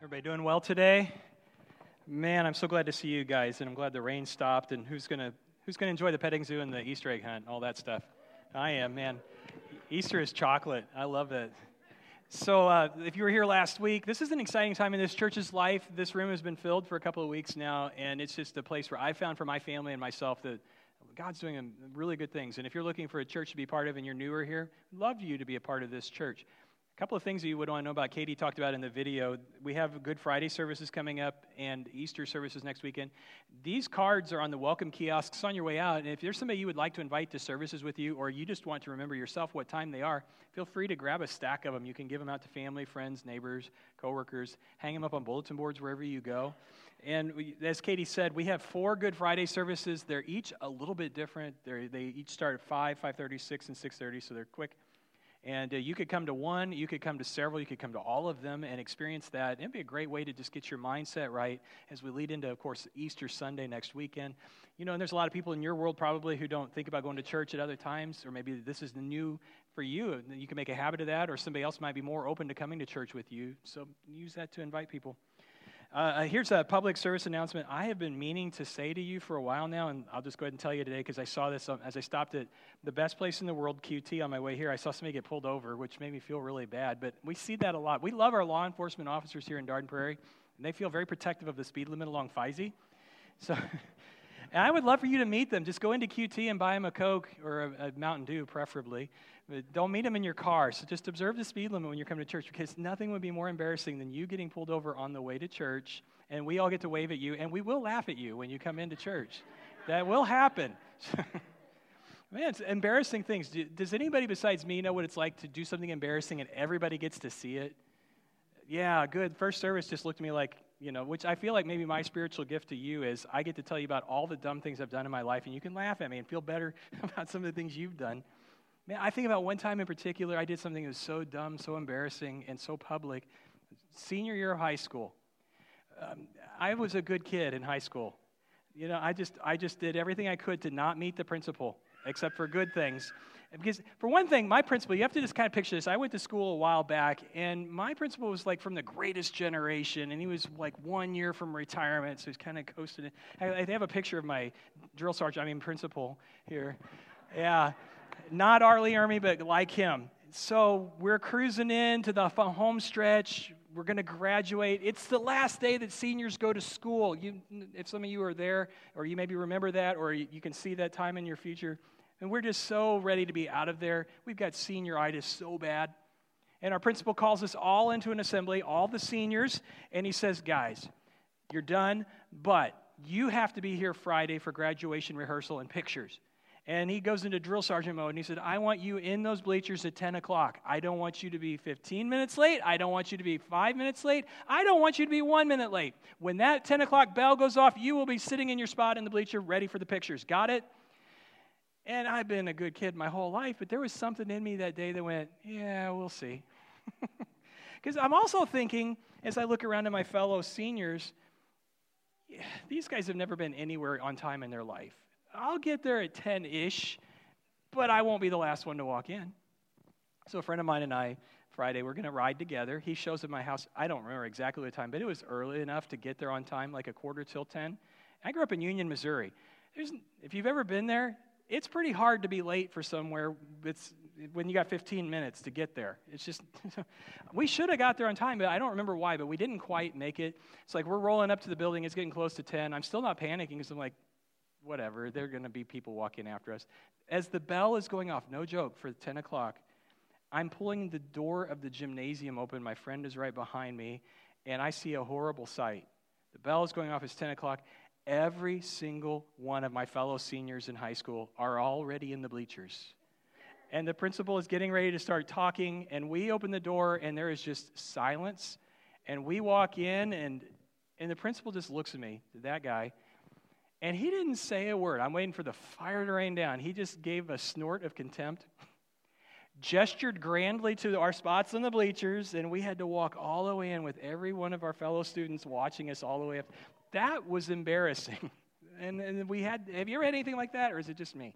Everybody doing well today? Man, I'm so glad to see you guys, and I'm glad the rain stopped. And who's gonna who's gonna enjoy the petting zoo and the Easter egg hunt, and all that stuff? I am, man. Easter is chocolate. I love it. So, uh, if you were here last week, this is an exciting time in this church's life. This room has been filled for a couple of weeks now, and it's just a place where I found for my family and myself that God's doing really good things. And if you're looking for a church to be part of and you're newer here, love you to be a part of this church. Couple of things that you would want to know about. Katie talked about in the video. We have Good Friday services coming up and Easter services next weekend. These cards are on the welcome kiosks on your way out. And if there's somebody you would like to invite to services with you, or you just want to remember yourself what time they are, feel free to grab a stack of them. You can give them out to family, friends, neighbors, coworkers. Hang them up on bulletin boards wherever you go. And we, as Katie said, we have four Good Friday services. They're each a little bit different. They're, they each start at 5, 5.30, 6, and 6.30, so they're quick. And uh, you could come to one, you could come to several, you could come to all of them and experience that. It'd be a great way to just get your mindset right as we lead into, of course, Easter Sunday next weekend. You know, and there's a lot of people in your world probably who don't think about going to church at other times, or maybe this is the new for you. You can make a habit of that, or somebody else might be more open to coming to church with you. So use that to invite people. Uh, uh, here's a public service announcement I have been meaning to say to you for a while now, and I'll just go ahead and tell you today because I saw this as I stopped at the best place in the world, QT, on my way here. I saw somebody get pulled over, which made me feel really bad. But we see that a lot. We love our law enforcement officers here in Dardenne Prairie, and they feel very protective of the speed limit along Feisey. So. And I would love for you to meet them. Just go into QT and buy them a Coke or a, a Mountain Dew, preferably. Don't meet them in your car. So just observe the speed limit when you're coming to church because nothing would be more embarrassing than you getting pulled over on the way to church and we all get to wave at you and we will laugh at you when you come into church. that will happen. Man, it's embarrassing things. Does anybody besides me know what it's like to do something embarrassing and everybody gets to see it? Yeah, good. First service just looked at me like, you know, which I feel like maybe my spiritual gift to you is I get to tell you about all the dumb things I've done in my life, and you can laugh at me and feel better about some of the things you've done. Man, I think about one time in particular, I did something that was so dumb, so embarrassing, and so public. Senior year of high school. Um, I was a good kid in high school. You know, I just, I just did everything I could to not meet the principal, except for good things. Because, for one thing, my principal, you have to just kind of picture this. I went to school a while back, and my principal was like from the greatest generation, and he was like one year from retirement, so he's kind of coasting. I, I have a picture of my drill sergeant, I mean, principal here. Yeah, not Arlie Lee Ermey, but like him. So we're cruising into the home stretch. We're going to graduate. It's the last day that seniors go to school. You, if some of you are there, or you maybe remember that, or you can see that time in your future and we're just so ready to be out of there. We've got senioritis so bad. And our principal calls us all into an assembly, all the seniors, and he says, Guys, you're done, but you have to be here Friday for graduation rehearsal and pictures. And he goes into drill sergeant mode and he said, I want you in those bleachers at 10 o'clock. I don't want you to be 15 minutes late. I don't want you to be five minutes late. I don't want you to be one minute late. When that 10 o'clock bell goes off, you will be sitting in your spot in the bleacher ready for the pictures. Got it? And I've been a good kid my whole life, but there was something in me that day that went, yeah, we'll see. Because I'm also thinking, as I look around at my fellow seniors, these guys have never been anywhere on time in their life. I'll get there at 10 ish, but I won't be the last one to walk in. So a friend of mine and I, Friday, we're going to ride together. He shows at my house. I don't remember exactly the time, but it was early enough to get there on time, like a quarter till 10. I grew up in Union, Missouri. There's, if you've ever been there, it's pretty hard to be late for somewhere it's, when you got 15 minutes to get there. It's just, we should have got there on time, but I don't remember why, but we didn't quite make it. It's like we're rolling up to the building, it's getting close to 10. I'm still not panicking because I'm like, whatever, there are going to be people walking after us. As the bell is going off, no joke, for 10 o'clock, I'm pulling the door of the gymnasium open. My friend is right behind me, and I see a horrible sight. The bell is going off, it's 10 o'clock, every single one of my fellow seniors in high school are already in the bleachers. And the principal is getting ready to start talking, and we open the door, and there is just silence. And we walk in, and, and the principal just looks at me, that guy, and he didn't say a word. I'm waiting for the fire to rain down. He just gave a snort of contempt, gestured grandly to our spots in the bleachers, and we had to walk all the way in with every one of our fellow students watching us all the way up that was embarrassing. And, and we had, have you ever had anything like that, or is it just me?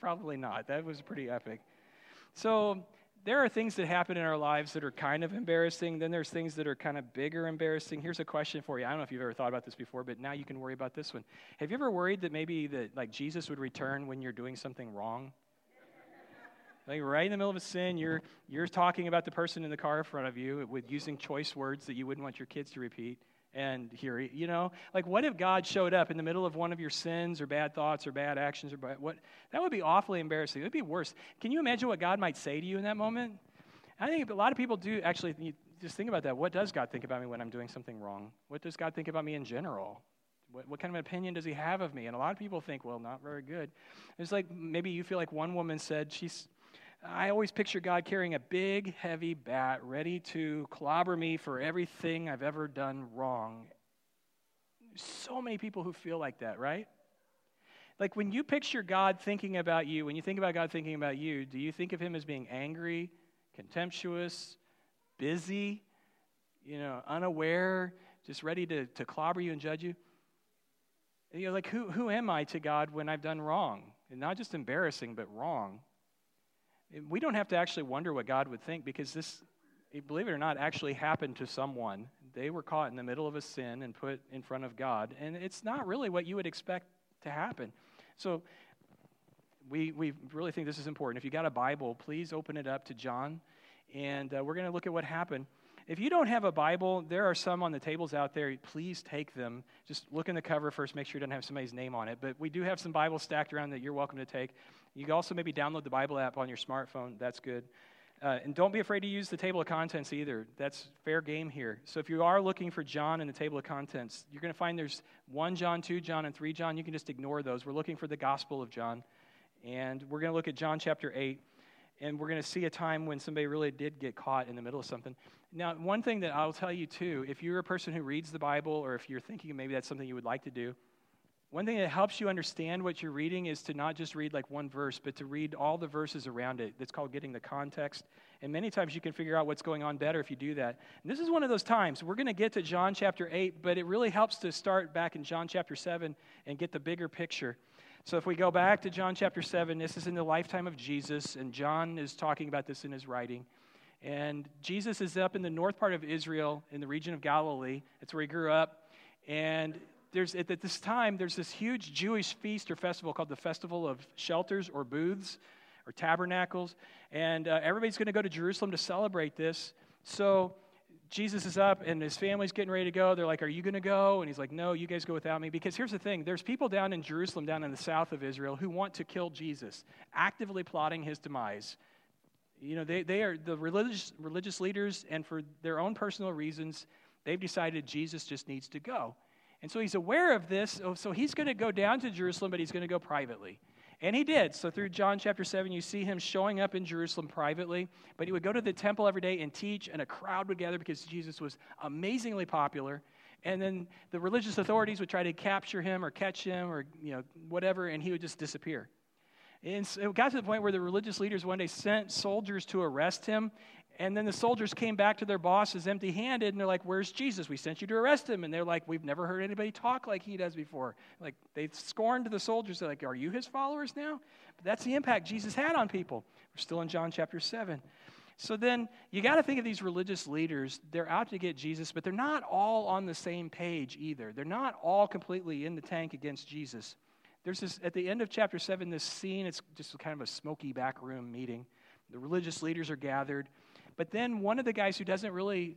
Probably not. That was pretty epic. So there are things that happen in our lives that are kind of embarrassing. Then there's things that are kind of bigger embarrassing. Here's a question for you. I don't know if you've ever thought about this before, but now you can worry about this one. Have you ever worried that maybe that like Jesus would return when you're doing something wrong? Like right in the middle of a sin, you're you're talking about the person in the car in front of you with using choice words that you wouldn't want your kids to repeat and here. you know? Like what if god showed up in the middle of one of your sins or bad thoughts or bad actions or bad, what that would be awfully embarrassing. It would be worse. Can you imagine what god might say to you in that moment? I think a lot of people do actually just think about that. What does god think about me when i'm doing something wrong? What does god think about me in general? What, what kind of opinion does he have of me? And a lot of people think well not very good. It's like maybe you feel like one woman said she's I always picture God carrying a big, heavy bat ready to clobber me for everything I've ever done wrong. So many people who feel like that, right? Like when you picture God thinking about you, when you think about God thinking about you, do you think of him as being angry, contemptuous, busy, you know, unaware, just ready to, to clobber you and judge you? You know, like, who, who am I to God when I've done wrong? And not just embarrassing, but wrong. We don't have to actually wonder what God would think because this, believe it or not, actually happened to someone. They were caught in the middle of a sin and put in front of God. And it's not really what you would expect to happen. So we, we really think this is important. If you got a Bible, please open it up to John. And uh, we're going to look at what happened. If you don't have a Bible, there are some on the tables out there. Please take them. Just look in the cover first, make sure it doesn't have somebody's name on it. But we do have some Bibles stacked around that you're welcome to take. You can also maybe download the Bible app on your smartphone. That's good. Uh, and don't be afraid to use the table of contents either. That's fair game here. So if you are looking for John in the table of contents, you're going to find there's 1 John, 2 John, and 3 John. You can just ignore those. We're looking for the Gospel of John. And we're going to look at John chapter 8. And we're going to see a time when somebody really did get caught in the middle of something. Now, one thing that I'll tell you too, if you're a person who reads the Bible, or if you're thinking maybe that's something you would like to do, one thing that helps you understand what you're reading is to not just read like one verse, but to read all the verses around it. That's called getting the context. And many times you can figure out what's going on better if you do that. And this is one of those times. We're going to get to John chapter 8, but it really helps to start back in John chapter 7 and get the bigger picture. So if we go back to John chapter 7, this is in the lifetime of Jesus, and John is talking about this in his writing. And Jesus is up in the north part of Israel, in the region of Galilee. It's where he grew up. And there's, at this time, there's this huge Jewish feast or festival called the Festival of Shelters or Booths or Tabernacles. And uh, everybody's going to go to Jerusalem to celebrate this. So Jesus is up and his family's getting ready to go. They're like, Are you going to go? And he's like, No, you guys go without me. Because here's the thing there's people down in Jerusalem, down in the south of Israel, who want to kill Jesus, actively plotting his demise. You know, they, they are the religious, religious leaders, and for their own personal reasons, they've decided Jesus just needs to go. And so he's aware of this. Oh, so he's going to go down to Jerusalem, but he's going to go privately. And he did. So through John chapter 7, you see him showing up in Jerusalem privately. But he would go to the temple every day and teach, and a crowd would gather because Jesus was amazingly popular. And then the religious authorities would try to capture him or catch him or you know whatever, and he would just disappear. And so it got to the point where the religious leaders one day sent soldiers to arrest him, and then the soldiers came back to their bosses empty handed, and they're like, Where's Jesus? We sent you to arrest him. And they're like, We've never heard anybody talk like he does before. Like, they scorned the soldiers. They're like, Are you his followers now? But that's the impact Jesus had on people. We're still in John chapter 7. So then you got to think of these religious leaders. They're out to get Jesus, but they're not all on the same page either. They're not all completely in the tank against Jesus. There's this, at the end of chapter 7, this scene, it's just kind of a smoky back room meeting. The religious leaders are gathered. But then one of the guys who doesn't really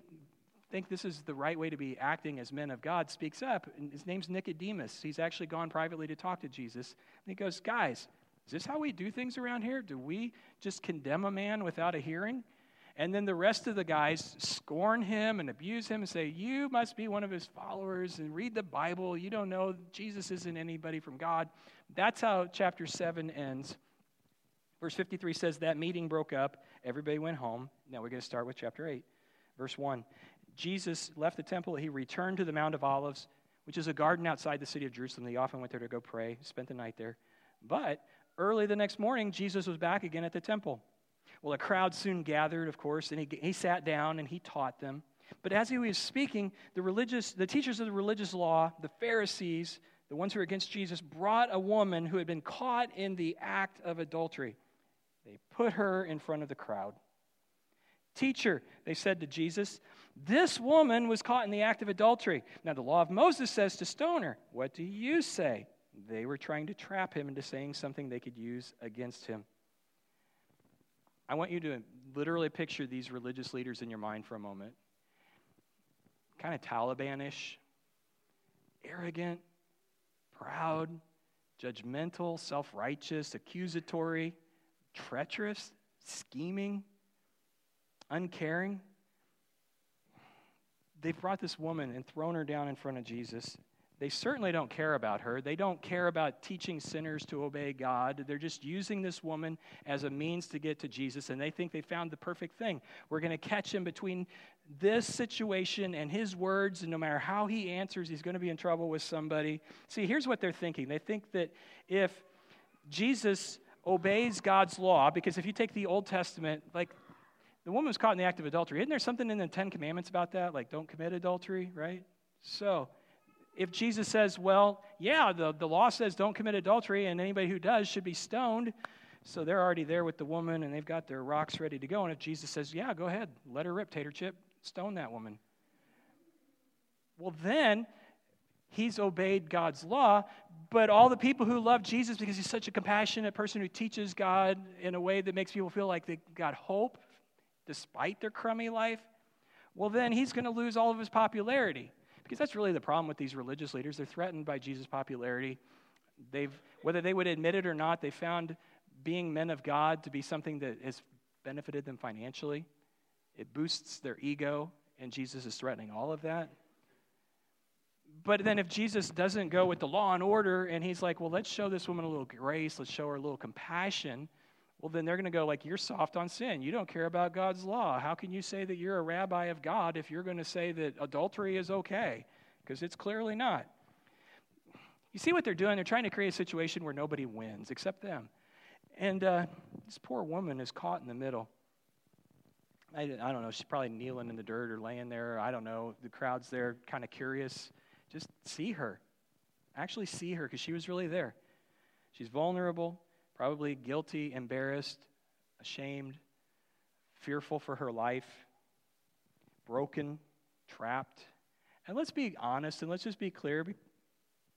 think this is the right way to be acting as men of God speaks up. And his name's Nicodemus. He's actually gone privately to talk to Jesus. And he goes, Guys, is this how we do things around here? Do we just condemn a man without a hearing? And then the rest of the guys scorn him and abuse him and say, You must be one of his followers and read the Bible. You don't know Jesus isn't anybody from God. That's how chapter 7 ends. Verse 53 says that meeting broke up. Everybody went home. Now we're going to start with chapter 8. Verse 1. Jesus left the temple. He returned to the Mount of Olives, which is a garden outside the city of Jerusalem. He often went there to go pray, spent the night there. But early the next morning, Jesus was back again at the temple. Well, a crowd soon gathered, of course, and he, he sat down and he taught them. But as he was speaking, the religious, the teachers of the religious law, the Pharisees, the ones who were against Jesus, brought a woman who had been caught in the act of adultery. They put her in front of the crowd. Teacher, they said to Jesus, this woman was caught in the act of adultery. Now, the law of Moses says to stone her. What do you say? They were trying to trap him into saying something they could use against him. I want you to literally picture these religious leaders in your mind for a moment. Kind of Talibanish, arrogant, proud, judgmental, self righteous, accusatory, treacherous, scheming, uncaring. They've brought this woman and thrown her down in front of Jesus. They certainly don't care about her. They don't care about teaching sinners to obey God. They're just using this woman as a means to get to Jesus, and they think they found the perfect thing. We're going to catch him between this situation and his words, and no matter how he answers, he's going to be in trouble with somebody. See, here's what they're thinking they think that if Jesus obeys God's law, because if you take the Old Testament, like the woman was caught in the act of adultery. Isn't there something in the Ten Commandments about that? Like, don't commit adultery, right? So, if Jesus says, well, yeah, the, the law says don't commit adultery, and anybody who does should be stoned, so they're already there with the woman and they've got their rocks ready to go. And if Jesus says, yeah, go ahead, let her rip, tater chip, stone that woman. Well, then he's obeyed God's law, but all the people who love Jesus because he's such a compassionate person who teaches God in a way that makes people feel like they got hope despite their crummy life, well, then he's going to lose all of his popularity. Because that's really the problem with these religious leaders. They're threatened by Jesus' popularity. They've, whether they would admit it or not, they found being men of God to be something that has benefited them financially. It boosts their ego, and Jesus is threatening all of that. But then, if Jesus doesn't go with the law and order, and he's like, well, let's show this woman a little grace, let's show her a little compassion, well, then they're going to go like, you're soft on sin. You don't care about God's law. How can you say that you're a rabbi of God if you're going to say that adultery is okay? Because it's clearly not. You see what they're doing? They're trying to create a situation where nobody wins except them. And uh, this poor woman is caught in the middle. I, I don't know. She's probably kneeling in the dirt or laying there. I don't know. The crowd's there, kind of curious. Just see her. Actually, see her because she was really there. She's vulnerable probably guilty, embarrassed, ashamed, fearful for her life, broken, trapped. And let's be honest and let's just be clear.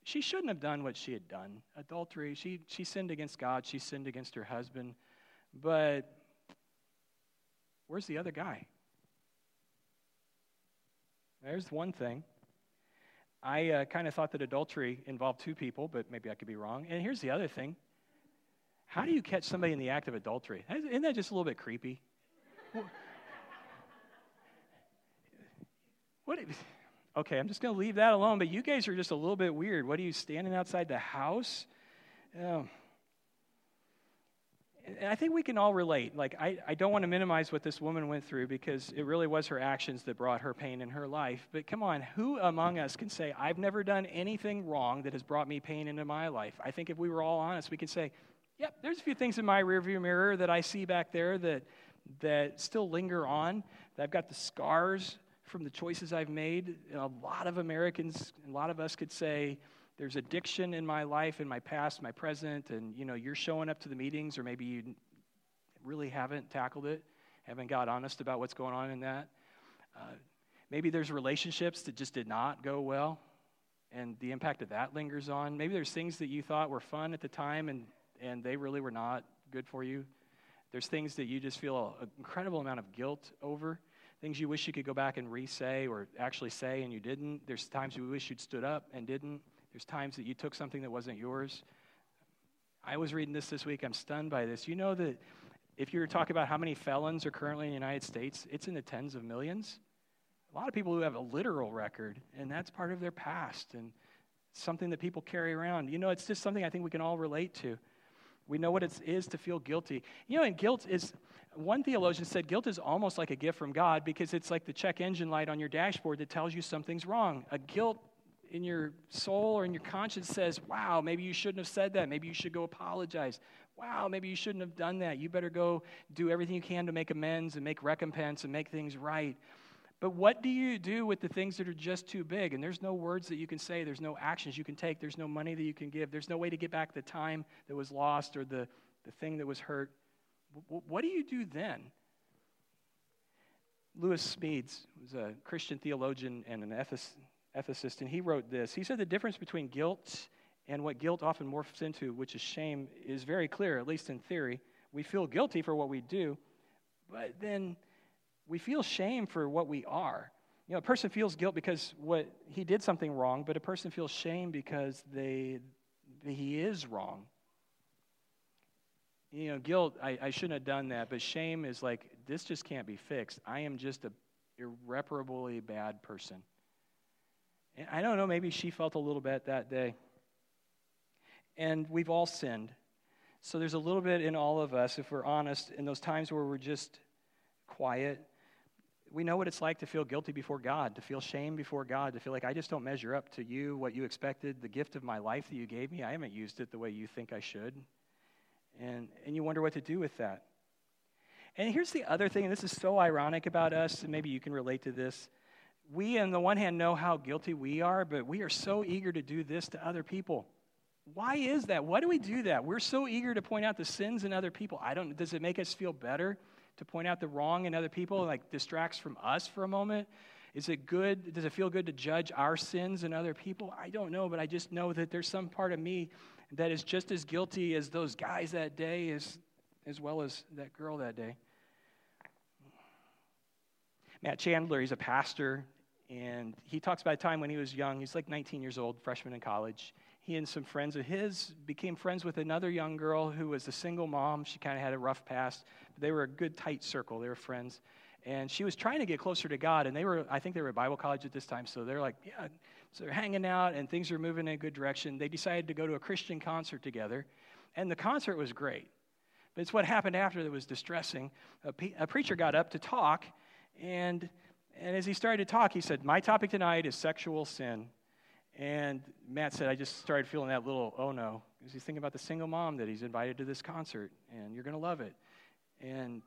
She shouldn't have done what she had done. Adultery, she, she sinned against God, she sinned against her husband. But where's the other guy? There's one thing. I uh, kind of thought that adultery involved two people, but maybe I could be wrong. And here's the other thing how do you catch somebody in the act of adultery? Isn't that just a little bit creepy? what? Okay, I'm just going to leave that alone. But you guys are just a little bit weird. What are you standing outside the house? Um, and I think we can all relate. Like, I, I don't want to minimize what this woman went through because it really was her actions that brought her pain in her life. But come on, who among us can say, I've never done anything wrong that has brought me pain into my life? I think if we were all honest, we could say, yep, there's a few things in my rearview mirror that I see back there that, that still linger on. that I've got the scars from the choices I've made. And a lot of Americans, a lot of us could say, there's addiction in my life, in my past, my present, and you know, you're showing up to the meetings, or maybe you really haven't tackled it, haven't got honest about what's going on in that. Uh, maybe there's relationships that just did not go well, and the impact of that lingers on. Maybe there's things that you thought were fun at the time, and and they really were not good for you. There's things that you just feel an incredible amount of guilt over, things you wish you could go back and re say or actually say and you didn't. There's times you wish you'd stood up and didn't. There's times that you took something that wasn't yours. I was reading this this week. I'm stunned by this. You know that if you were talking about how many felons are currently in the United States, it's in the tens of millions. A lot of people who have a literal record, and that's part of their past and something that people carry around. You know, it's just something I think we can all relate to. We know what it is to feel guilty. You know, and guilt is, one theologian said, guilt is almost like a gift from God because it's like the check engine light on your dashboard that tells you something's wrong. A guilt in your soul or in your conscience says, wow, maybe you shouldn't have said that. Maybe you should go apologize. Wow, maybe you shouldn't have done that. You better go do everything you can to make amends and make recompense and make things right. But what do you do with the things that are just too big? And there's no words that you can say, there's no actions you can take, there's no money that you can give, there's no way to get back the time that was lost or the, the thing that was hurt. What do you do then? Lewis Smedes was a Christian theologian and an ethicist, and he wrote this. He said the difference between guilt and what guilt often morphs into, which is shame, is very clear, at least in theory. We feel guilty for what we do, but then we feel shame for what we are. You know, a person feels guilt because what he did something wrong, but a person feels shame because they he is wrong. You know, guilt, I, I shouldn't have done that, but shame is like, this just can't be fixed. I am just a irreparably bad person. And I don't know, maybe she felt a little bit that day. And we've all sinned. So there's a little bit in all of us, if we're honest, in those times where we're just quiet. We know what it's like to feel guilty before God, to feel shame before God, to feel like I just don't measure up to you, what you expected, the gift of my life that you gave me. I haven't used it the way you think I should. And, and you wonder what to do with that. And here's the other thing, and this is so ironic about us, and maybe you can relate to this. We, on the one hand, know how guilty we are, but we are so eager to do this to other people. Why is that? Why do we do that? We're so eager to point out the sins in other people. I don't does it make us feel better to point out the wrong in other people like distracts from us for a moment? Is it good? Does it feel good to judge our sins in other people? I don't know, but I just know that there's some part of me that is just as guilty as those guys that day as as well as that girl that day. Matt Chandler, he's a pastor, and he talks about a time when he was young. He's like 19 years old, freshman in college he and some friends of his became friends with another young girl who was a single mom. She kind of had a rough past. But they were a good, tight circle. They were friends. And she was trying to get closer to God. And they were, I think they were at Bible college at this time. So they're like, yeah. So they're hanging out and things are moving in a good direction. They decided to go to a Christian concert together. And the concert was great. But it's what happened after that was distressing. A, pe- a preacher got up to talk. And, and as he started to talk, he said, My topic tonight is sexual sin. And Matt said, I just started feeling that little, oh no, because he's thinking about the single mom that he's invited to this concert, and you're going to love it. And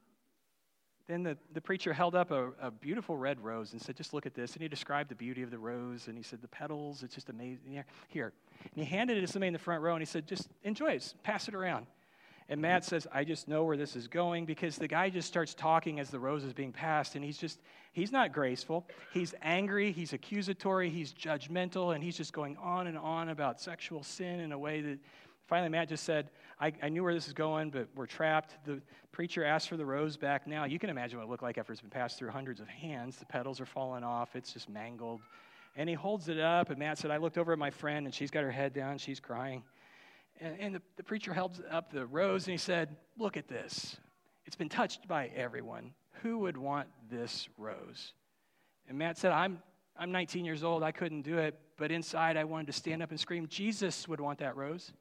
then the, the preacher held up a, a, beautiful red rose and said, Just look at this. And he described the beauty of the rose, and he said, The petals, it's just amazing. Here. And he handed it to somebody in the front row, and he said, Just enjoy it, pass it around. And Matt says, I just know where this is going because the guy just starts talking as the rose is being passed, and he's just, he's not graceful. He's angry, he's accusatory, he's judgmental, and he's just going on and on about sexual sin in a way that finally Matt just said, I, I knew where this is going, but we're trapped. The preacher asked for the rose back now. You can imagine what it looked like after it's been passed through hundreds of hands. The petals are falling off, it's just mangled. And he holds it up, and Matt said, I looked over at my friend, and she's got her head down, she's crying. And, and the, the preacher held up the rose and he said, Look at this. It's been touched by everyone. Who would want this rose? And Matt said, I'm, I'm 19 years old. I couldn't do it. But inside, I wanted to stand up and scream, Jesus would want that rose.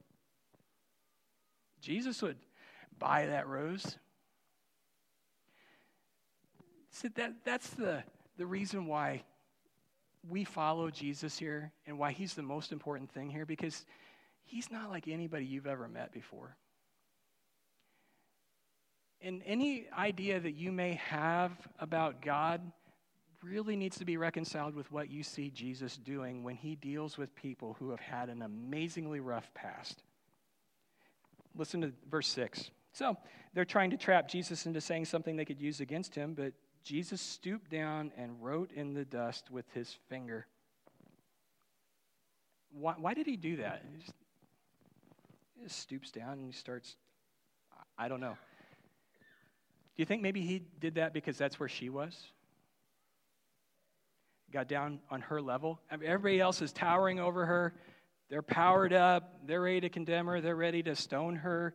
Jesus would buy that rose. So that, that's the, the reason why we follow Jesus here and why he's the most important thing here because he's not like anybody you've ever met before. And any idea that you may have about God really needs to be reconciled with what you see Jesus doing when he deals with people who have had an amazingly rough past. Listen to verse 6. So they're trying to trap Jesus into saying something they could use against him, but Jesus stooped down and wrote in the dust with his finger. Why, why did he do that? He stoops down and he starts, I don't know. Do you think maybe he did that because that's where she was? Got down on her level. Everybody else is towering over her. They're powered up. They're ready to condemn her. They're ready to stone her.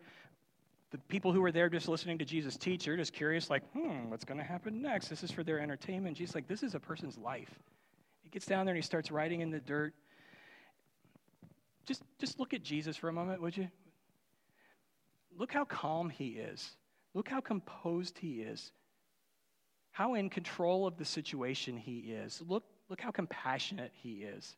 The people who were there just listening to Jesus teach are just curious, like, hmm, what's going to happen next? This is for their entertainment. Jesus, like, this is a person's life. He gets down there and he starts writing in the dirt. Just, just look at Jesus for a moment, would you? Look how calm he is. Look how composed he is. How in control of the situation he is. Look, look how compassionate he is.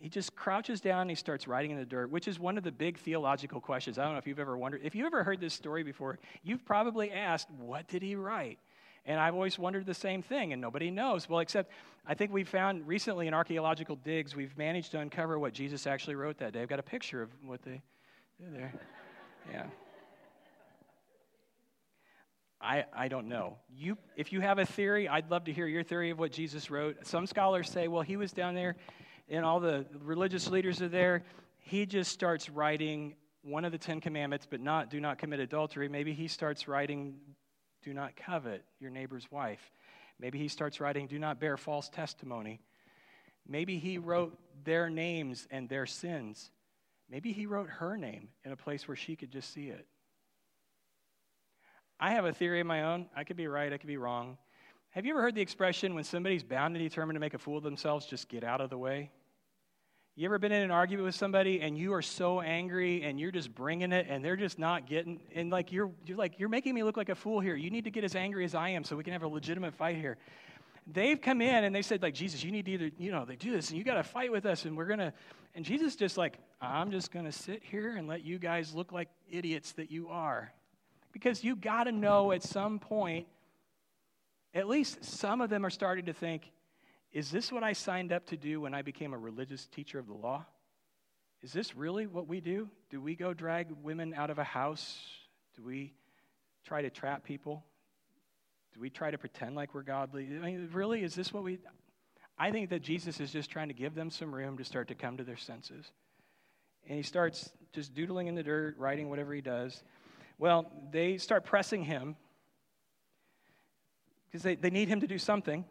He just crouches down and he starts writing in the dirt, which is one of the big theological questions. I don't know if you've ever wondered. If you've ever heard this story before, you've probably asked, what did he write? And I've always wondered the same thing, and nobody knows. Well, except I think we found recently in archaeological digs, we've managed to uncover what Jesus actually wrote that day. I've got a picture of what they did there. Yeah. I, I don't know. You, if you have a theory, I'd love to hear your theory of what Jesus wrote. Some scholars say, well, he was down there and all the religious leaders are there. He just starts writing one of the Ten Commandments, but not do not commit adultery. Maybe he starts writing do not covet your neighbor's wife. Maybe he starts writing do not bear false testimony. Maybe he wrote their names and their sins. Maybe he wrote her name in a place where she could just see it. I have a theory of my own. I could be right, I could be wrong. Have you ever heard the expression when somebody's bound and determined to make a fool of themselves, just get out of the way? You ever been in an argument with somebody and you are so angry and you're just bringing it and they're just not getting and like you're you're like you're making me look like a fool here. You need to get as angry as I am so we can have a legitimate fight here. They've come in and they said like Jesus, you need to either you know they do this and you got to fight with us and we're gonna and Jesus just like I'm just gonna sit here and let you guys look like idiots that you are, because you got to know at some point. At least some of them are starting to think is this what I signed up to do when I became a religious teacher of the law? Is this really what we do? Do we go drag women out of a house? Do we try to trap people? Do we try to pretend like we're godly? I mean, really, is this what we. I think that Jesus is just trying to give them some room to start to come to their senses. And he starts just doodling in the dirt, writing whatever he does. Well, they start pressing him because they, they need him to do something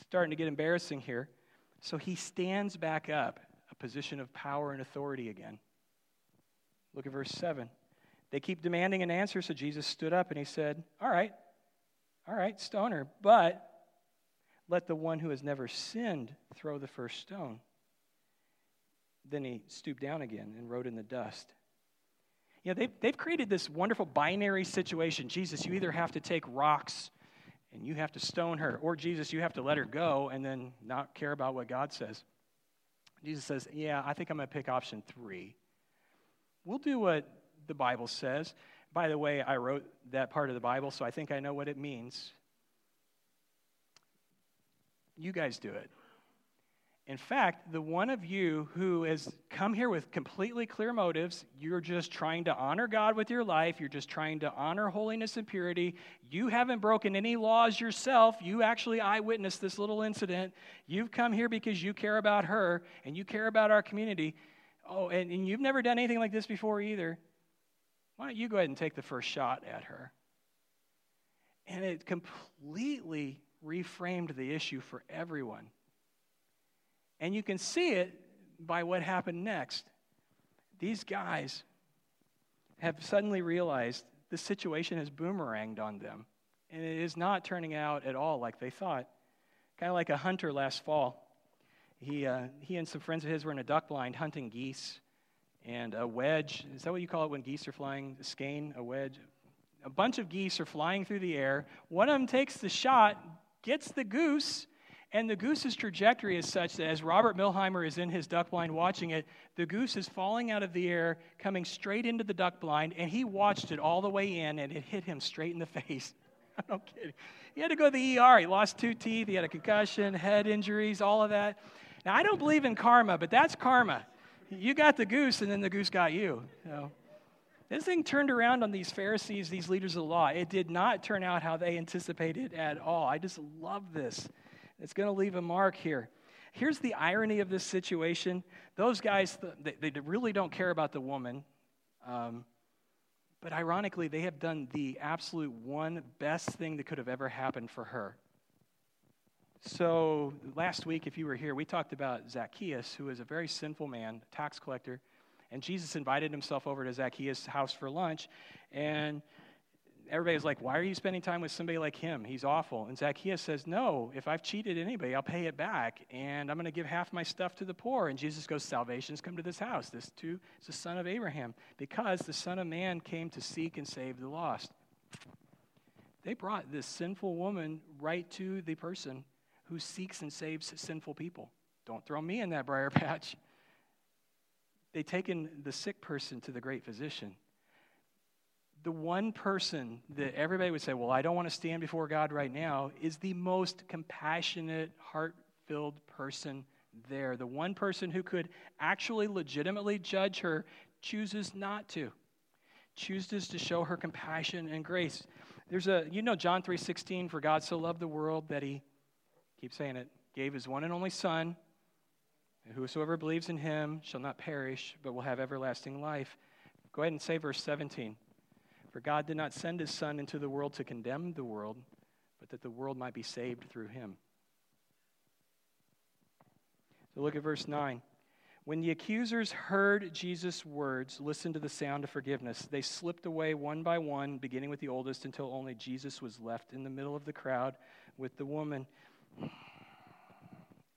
starting to get embarrassing here. So he stands back up, a position of power and authority again. Look at verse 7. They keep demanding an answer, so Jesus stood up and he said, All right, all right, stoner, but let the one who has never sinned throw the first stone. Then he stooped down again and wrote in the dust. You know, they've, they've created this wonderful binary situation. Jesus, you either have to take rocks and you have to stone her. Or, Jesus, you have to let her go and then not care about what God says. Jesus says, Yeah, I think I'm going to pick option three. We'll do what the Bible says. By the way, I wrote that part of the Bible, so I think I know what it means. You guys do it. In fact, the one of you who has come here with completely clear motives, you're just trying to honor God with your life, you're just trying to honor holiness and purity. You haven't broken any laws yourself. You actually eyewitnessed this little incident. You've come here because you care about her and you care about our community. Oh, and, and you've never done anything like this before either. Why don't you go ahead and take the first shot at her? And it completely reframed the issue for everyone. And you can see it by what happened next. These guys have suddenly realized the situation has boomeranged on them. And it is not turning out at all like they thought. Kind of like a hunter last fall. He, uh, he and some friends of his were in a duck blind hunting geese. And a wedge, is that what you call it when geese are flying? A skein, a wedge? A bunch of geese are flying through the air. One of them takes the shot, gets the goose, and the goose's trajectory is such that as Robert Milheimer is in his duck blind watching it, the goose is falling out of the air, coming straight into the duck blind, and he watched it all the way in, and it hit him straight in the face. I'm not kidding. He had to go to the ER. He lost two teeth, he had a concussion, head injuries, all of that. Now, I don't believe in karma, but that's karma. You got the goose, and then the goose got you. So, this thing turned around on these Pharisees, these leaders of the law. It did not turn out how they anticipated at all. I just love this. It's going to leave a mark here. Here's the irony of this situation those guys, they, really don't care about the woman. Um, but ironically, they have done the absolute one best thing that could have ever happened for her. So, last week, if you were here, we talked about Zacchaeus, who is a very sinful man, tax collector. And Jesus invited himself over to Zacchaeus' house for lunch. And everybody was like, Why are you spending time with somebody like him? He's awful. And Zacchaeus says, No, if I've cheated anybody, I'll pay it back. And I'm going to give half my stuff to the poor. And Jesus goes, Salvation's come to this house. This too is the son of Abraham, because the Son of Man came to seek and save the lost. They brought this sinful woman right to the person who seeks and saves sinful people. Don't throw me in that briar patch. They taken the sick person to the great physician the one person that everybody would say, Well, I don't want to stand before God right now, is the most compassionate, heart filled person there. The one person who could actually legitimately judge her chooses not to, chooses to show her compassion and grace. There's a, you know, John 3.16, for God so loved the world that he, keep saying it, gave his one and only Son, and whosoever believes in him shall not perish, but will have everlasting life. Go ahead and say verse 17. For God did not send his Son into the world to condemn the world, but that the world might be saved through him. So look at verse 9. When the accusers heard Jesus' words, listened to the sound of forgiveness. They slipped away one by one, beginning with the oldest, until only Jesus was left in the middle of the crowd with the woman.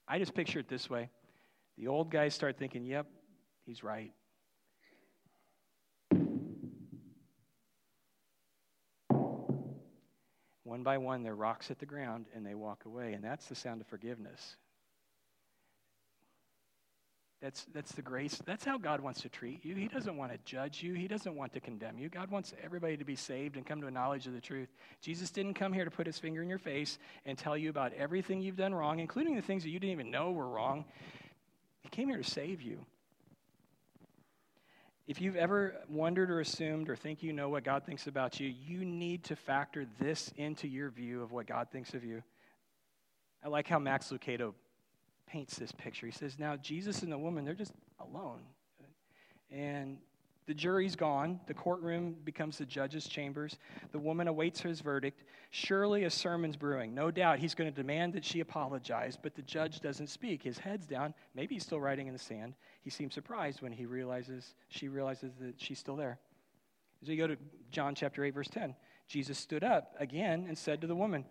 I just picture it this way the old guys start thinking, yep, he's right. One by one, their rocks hit the ground and they walk away. And that's the sound of forgiveness. That's, that's the grace. That's how God wants to treat you. He doesn't want to judge you, He doesn't want to condemn you. God wants everybody to be saved and come to a knowledge of the truth. Jesus didn't come here to put His finger in your face and tell you about everything you've done wrong, including the things that you didn't even know were wrong. He came here to save you. If you've ever wondered or assumed or think you know what God thinks about you, you need to factor this into your view of what God thinks of you. I like how Max Lucado paints this picture. He says, Now, Jesus and the woman, they're just alone. And the jury's gone. The courtroom becomes the judge's chambers. The woman awaits his verdict. Surely a sermon's brewing. No doubt he's going to demand that she apologize, but the judge doesn't speak. His head's down. Maybe he's still writing in the sand. He seems surprised when he realizes she realizes that she's still there. So you go to John chapter 8, verse 10. Jesus stood up again and said to the woman,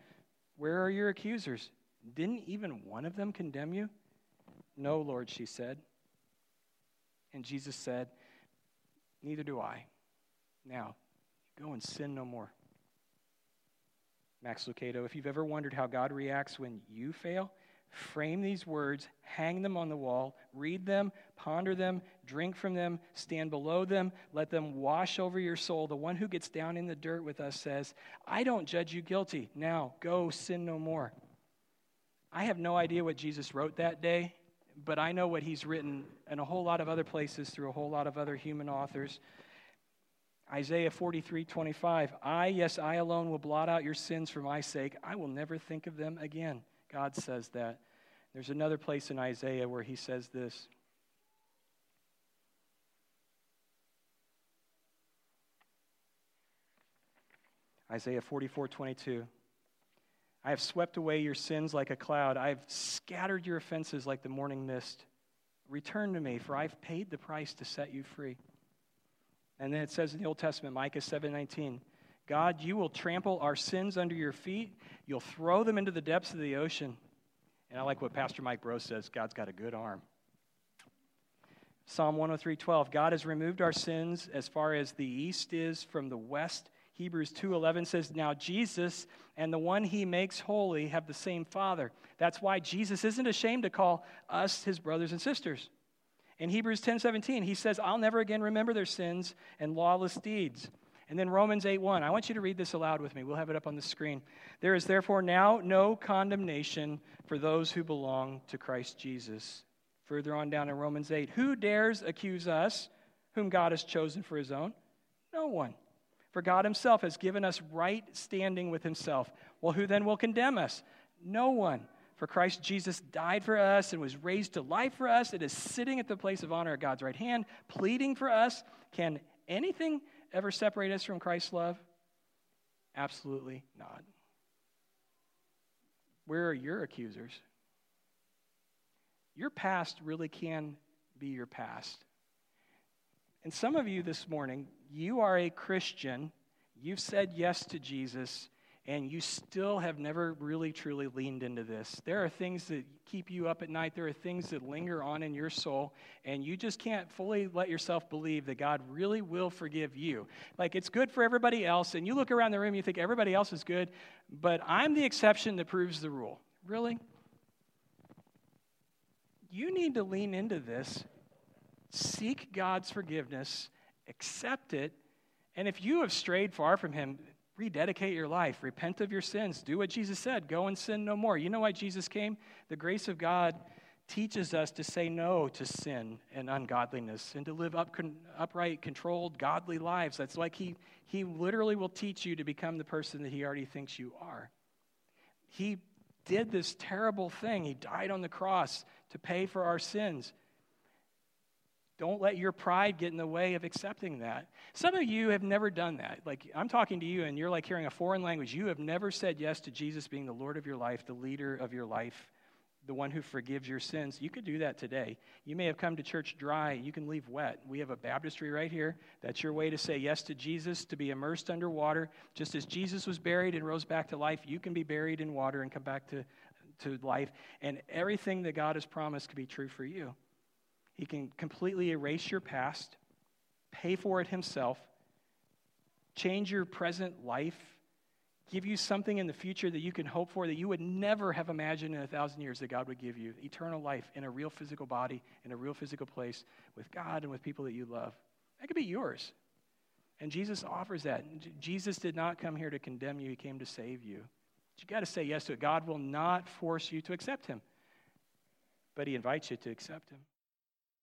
Where are your accusers? Didn't even one of them condemn you? No, Lord, she said. And Jesus said, Neither do I. Now, go and sin no more. Max Lucado, if you've ever wondered how God reacts when you fail, frame these words, hang them on the wall, read them, ponder them, drink from them, stand below them, let them wash over your soul. The one who gets down in the dirt with us says, I don't judge you guilty. Now, go sin no more. I have no idea what Jesus wrote that day, but I know what he's written in a whole lot of other places through a whole lot of other human authors. Isaiah 43 25, I, yes, I alone will blot out your sins for my sake. I will never think of them again. God says that. There's another place in Isaiah where he says this. Isaiah 44 22. I have swept away your sins like a cloud. I have scattered your offenses like the morning mist. Return to me, for I've paid the price to set you free. And then it says in the Old Testament, Micah 7:19, God, you will trample our sins under your feet. You'll throw them into the depths of the ocean. And I like what Pastor Mike Bro says God's got a good arm. Psalm 103:12, God has removed our sins as far as the east is from the west. Hebrews 2:11 says, "Now Jesus and the one he makes holy have the same Father." That's why Jesus isn't ashamed to call us his brothers and sisters. In Hebrews 10:17, he says, "I'll never again remember their sins and lawless deeds." And then Romans 8:1. I want you to read this aloud with me. We'll have it up on the screen. There is therefore now no condemnation for those who belong to Christ Jesus. Further on down in Romans 8, who dares accuse us whom God has chosen for his own? No one. For God himself has given us right standing with himself. Well, who then will condemn us? No one. For Christ Jesus died for us and was raised to life for us. It is sitting at the place of honor at God's right hand, pleading for us. Can anything ever separate us from Christ's love? Absolutely not. Where are your accusers? Your past really can be your past. And some of you this morning, you are a Christian, you've said yes to Jesus, and you still have never really truly leaned into this. There are things that keep you up at night, there are things that linger on in your soul, and you just can't fully let yourself believe that God really will forgive you. Like it's good for everybody else, and you look around the room, you think everybody else is good, but I'm the exception that proves the rule. Really? You need to lean into this, seek God's forgiveness, accept it. And if you have strayed far from Him, rededicate your life, repent of your sins, do what Jesus said, go and sin no more. You know why Jesus came? The grace of God teaches us to say no to sin and ungodliness and to live up, upright, controlled, godly lives. That's like he, he literally will teach you to become the person that he already thinks you are. He did this terrible thing. He died on the cross to pay for our sins. Don't let your pride get in the way of accepting that. Some of you have never done that. Like, I'm talking to you, and you're like hearing a foreign language. You have never said yes to Jesus being the Lord of your life, the leader of your life, the one who forgives your sins. You could do that today. You may have come to church dry. You can leave wet. We have a baptistry right here. That's your way to say yes to Jesus, to be immersed under water. Just as Jesus was buried and rose back to life, you can be buried in water and come back to, to life. And everything that God has promised can be true for you. He can completely erase your past, pay for it himself, change your present life give you something in the future that you can hope for that you would never have imagined in a thousand years that God would give you eternal life in a real physical body, in a real physical place, with God and with people that you love. That could be yours. And Jesus offers that. Jesus did not come here to condemn you, He came to save you. But you got to say yes to it. God will not force you to accept Him, but He invites you to accept Him.